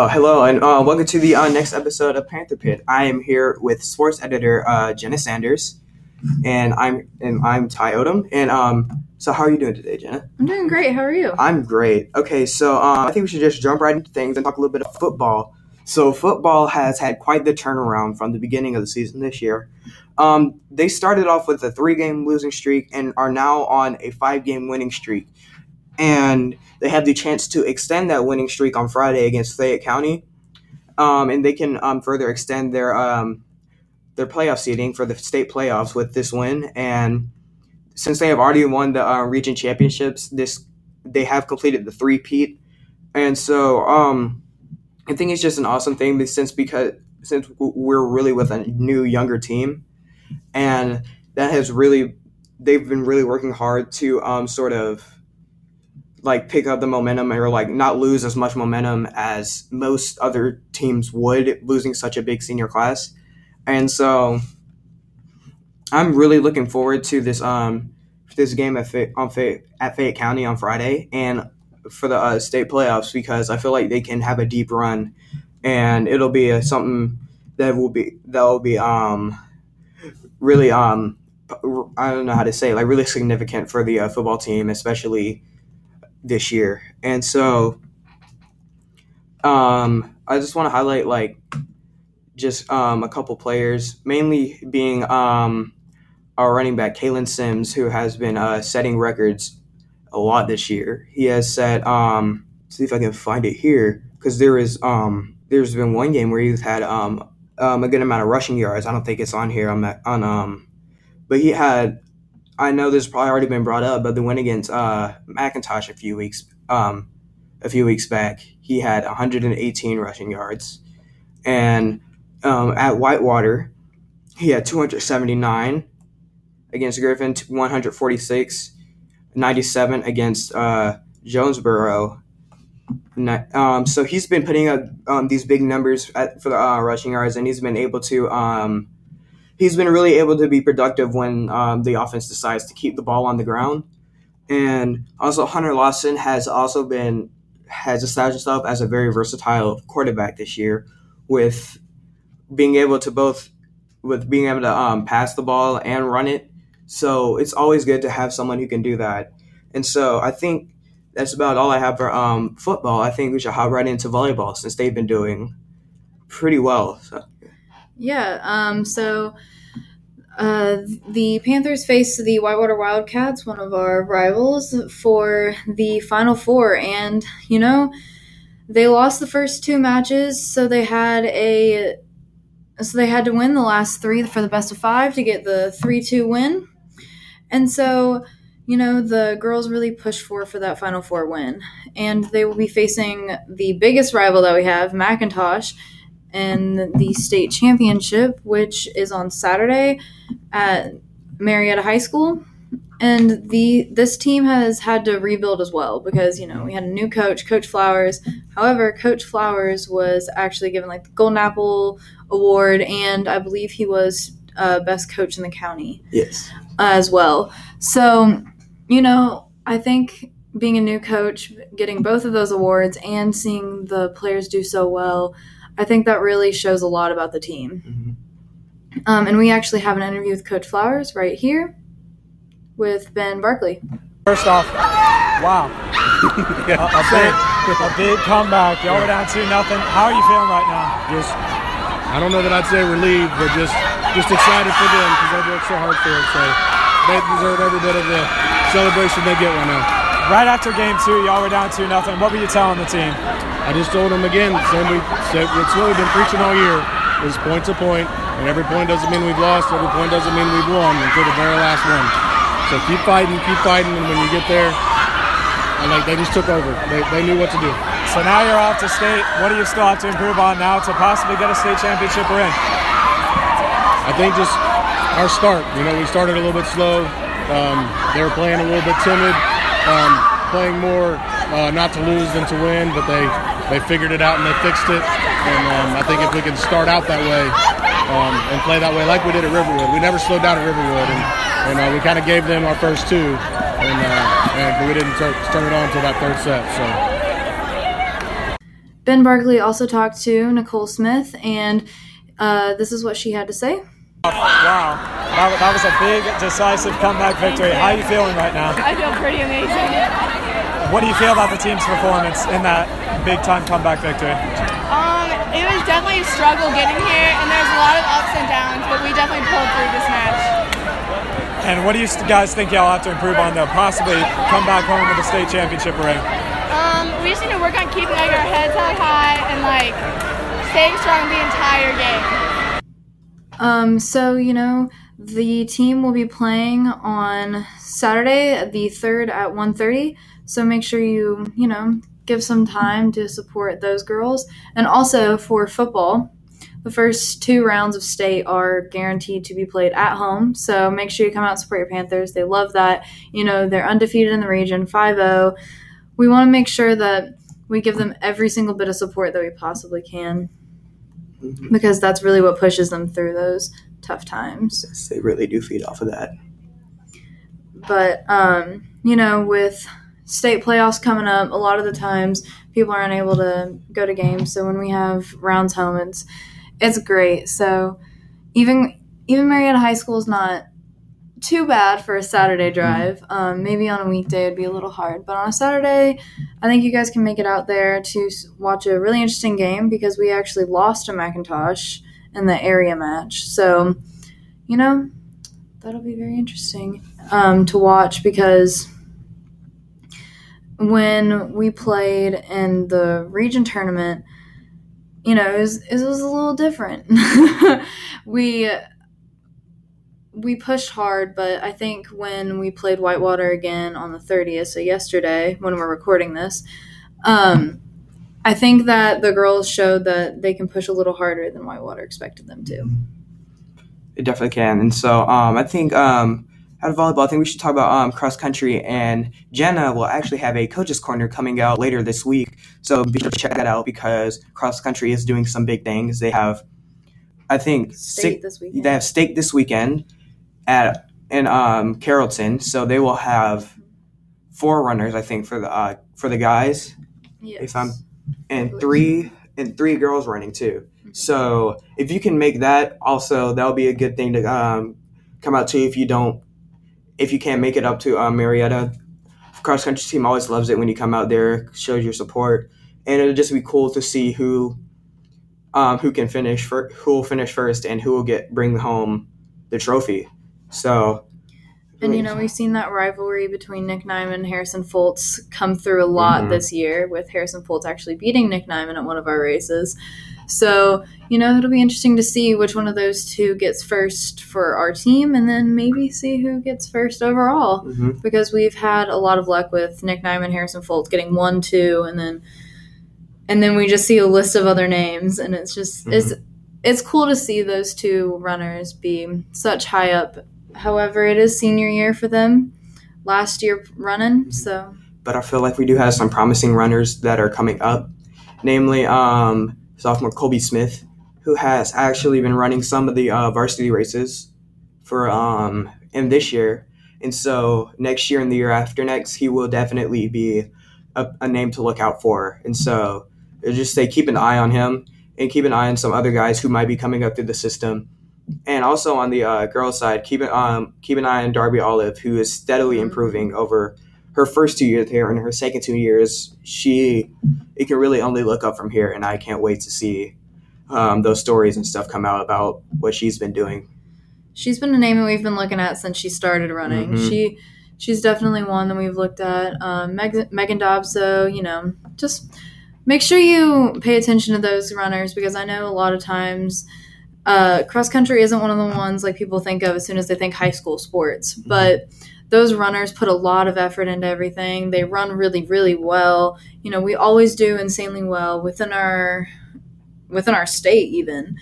Oh, hello, and uh, welcome to the uh, next episode of Panther Pit. I am here with sports editor uh, Jenna Sanders, and I'm and I'm Ty Odom. And um, so how are you doing today, Jenna? I'm doing great. How are you? I'm great. Okay, so um, I think we should just jump right into things and talk a little bit of football. So football has had quite the turnaround from the beginning of the season this year. Um, they started off with a three-game losing streak and are now on a five-game winning streak and they have the chance to extend that winning streak on Friday against Fayette County, um, and they can um, further extend their um, their playoff seeding for the state playoffs with this win. And since they have already won the uh, region championships, this they have completed the three peat, and so um, I think it's just an awesome thing since because since we're really with a new younger team, and that has really they've been really working hard to um, sort of like pick up the momentum or like not lose as much momentum as most other teams would losing such a big senior class. And so I'm really looking forward to this um this game at Fay- on Fay- at Fayette County on Friday and for the uh, state playoffs because I feel like they can have a deep run and it'll be something that will be that will be um really um I don't know how to say like really significant for the uh, football team especially this year. And so um, I just want to highlight like just um, a couple players, mainly being um, our running back Kalen Sims, who has been uh, setting records a lot this year. He has set. Um, see if I can find it here because there is um, there's been one game where he's had um, um, a good amount of rushing yards. I don't think it's on here on on um, but he had I know this probably already been brought up, but the win against uh, McIntosh a few weeks um, a few weeks back, he had 118 rushing yards, and um, at Whitewater, he had 279 against Griffin, 146, 97 against uh, Jonesboro. Um, so he's been putting up um, these big numbers at, for the uh, rushing yards, and he's been able to um, he's been really able to be productive when um, the offense decides to keep the ball on the ground. And also, Hunter Lawson has also been has established himself as a very versatile quarterback this year, with being able to both with being able to um, pass the ball and run it. So it's always good to have someone who can do that. And so I think that's about all I have for um, football. I think we should hop right into volleyball since they've been doing pretty well. So. Yeah. Um, so uh, the Panthers face the Whitewater Wildcats, one of our rivals, for the Final Four. And, you know, they lost the first two matches, so they had a. So they had to win the last three for the best of five to get the 3 2 win. And so, you know, the girls really pushed for for that Final Four win. And they will be facing the biggest rival that we have, McIntosh in the state championship, which is on Saturday at Marietta High School. And the this team has had to rebuild as well because you know we had a new coach, Coach Flowers. However, Coach Flowers was actually given like the Golden Apple Award, and I believe he was uh, best coach in the county. Yes, uh, as well. So, you know, I think being a new coach, getting both of those awards, and seeing the players do so well I think that really shows a lot about the team. Mm-hmm. Um, and we actually have an interview with Coach Flowers right here with Ben Barkley. First off, wow, a, a, big, a big comeback. Y'all were down two nothing. How are you feeling right now? Just, I don't know that I'd say relieved, but just, just excited for them because they worked so hard for it. So they deserve every bit of the celebration they get right now. Right after game two, y'all were down two nothing. What were you telling the team? I just told them again, same we said, it's what we've been preaching all year is point to point, and every point doesn't mean we've lost, every point doesn't mean we've won until the very last one. So keep fighting, keep fighting, and when you get there, and like they just took over. They, they knew what to do. So now you're off to state. What do you still have to improve on now to possibly get a state championship win? I think just our start. You know, we started a little bit slow. Um, they were playing a little bit timid, um, playing more uh, not to lose than to win, but they they figured it out and they fixed it. And um, I think if we can start out that way um, and play that way, like we did at Riverwood, we never slowed down at Riverwood, and, and uh, we kind of gave them our first two, and, uh, and we didn't turn it on until that third set. So. Ben Barkley also talked to Nicole Smith, and uh, this is what she had to say. Wow, that, that was a big, decisive comeback victory. How are you feeling right now? I feel pretty amazing. What do you feel about the team's performance in that big time comeback victory? Um, it was definitely a struggle getting here, and there's a lot of ups and downs, but we definitely pulled through this match. And what do you guys think y'all have to improve on, though? Possibly come back home with a state championship ring. Um, we just need to work on keeping like our heads held high and like staying strong the entire game. Um, so you know, the team will be playing on Saturday, the third at 1.30. So make sure you you know give some time to support those girls, and also for football. The first two rounds of state are guaranteed to be played at home, so make sure you come out and support your Panthers. They love that. You know, they're undefeated in the region, 5 0. We want to make sure that we give them every single bit of support that we possibly can Mhm. because that's really what pushes them through those tough times. Yes, They really do feed off of that. But um, you know, with state playoffs coming up, a lot of the times people aren't able to go to games. So when we have rounds home, it's it's great. So even even Marietta High School is not too bad for a Saturday drive. Um, maybe on a weekday it'd be a little hard, but on a Saturday, I think you guys can make it out there to watch a really interesting game because we actually lost to McIntosh in the area match. So, you know, that'll be very interesting um, to watch because when we played in the region tournament, you know, it was, it was a little different. we we pushed hard, but I think when we played Whitewater again on the 30th, so yesterday when we're recording this, um, I think that the girls showed that they can push a little harder than Whitewater expected them to. It definitely can. And so um, I think um, out of volleyball, I think we should talk about um, cross country. And Jenna will actually have a coaches corner coming out later this week. So be sure to check that out because cross country is doing some big things. They have, I think, State six, this weekend. they have stake this weekend at in um, Carrollton. So they will have four runners, I think, for the uh, for the guys Yes. if I'm and three and three girls running too. So if you can make that, also that'll be a good thing to um, come out to. If you don't, if you can't make it up to uh, Marietta, cross country team always loves it when you come out there, shows your support, and it'll just be cool to see who um, who can finish for who will finish first and who will get bring home the trophy. So. And you know, we've seen that rivalry between Nick Nyman and Harrison Foltz come through a lot Mhm. this year, with Harrison Foltz actually beating Nick Nyman at one of our races. So, you know, it'll be interesting to see which one of those two gets first for our team and then maybe see who gets first overall. Mhm. Because we've had a lot of luck with Nick Nyman, Harrison Foltz getting one, two, and then and then we just see a list of other names and it's just it's it's cool to see those two runners be such high up However, it is senior year for them. Last year running, so but I feel like we do have some promising runners that are coming up, namely um, sophomore Colby Smith, who has actually been running some of the uh, varsity races for um, in this year, and so next year and the year after next, he will definitely be a, a name to look out for. And so just say keep an eye on him and keep an eye on some other guys who might be coming up through the system. And also on the uh, girls' side, keep an um, keep an eye on Darby Olive, who is steadily improving over her first two years here and her second two years, she it can really only look up from here, and I can't wait to see um, those stories and stuff come out about what she's been doing. she's been a name that we've been looking at since she started running. Mhm. She she's definitely one that we've looked at. Um, Meg, Megan Dobbs, though, you know, just make sure you pay attention to those runners because I know a lot of times. Uh, cross country isn't one of the ones like people think of as soon as they think high school sports, but those runners put a lot of effort into everything. They run really, really well. You know, we always do insanely well within our within our state even.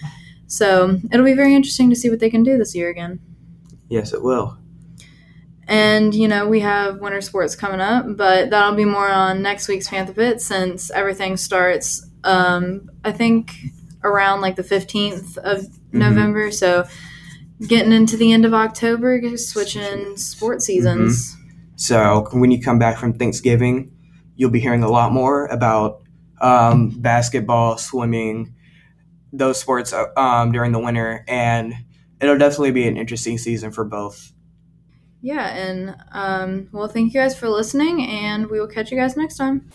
So it'll be very interesting to see what they can do this year again. Yes, it will. And you know, we have winter sports coming up, but that'll be more on next week's Panther Pit since everything starts um I think around like the 15th of November. So getting into the end of October, switching sports seasons. So when you come back from Thanksgiving, you'll be hearing a lot more about um, basketball, swimming, those sports um, during the winter, and it'll definitely be an interesting season for both. Yeah, and um, well, thank you guys for listening, and we will catch you guys next time.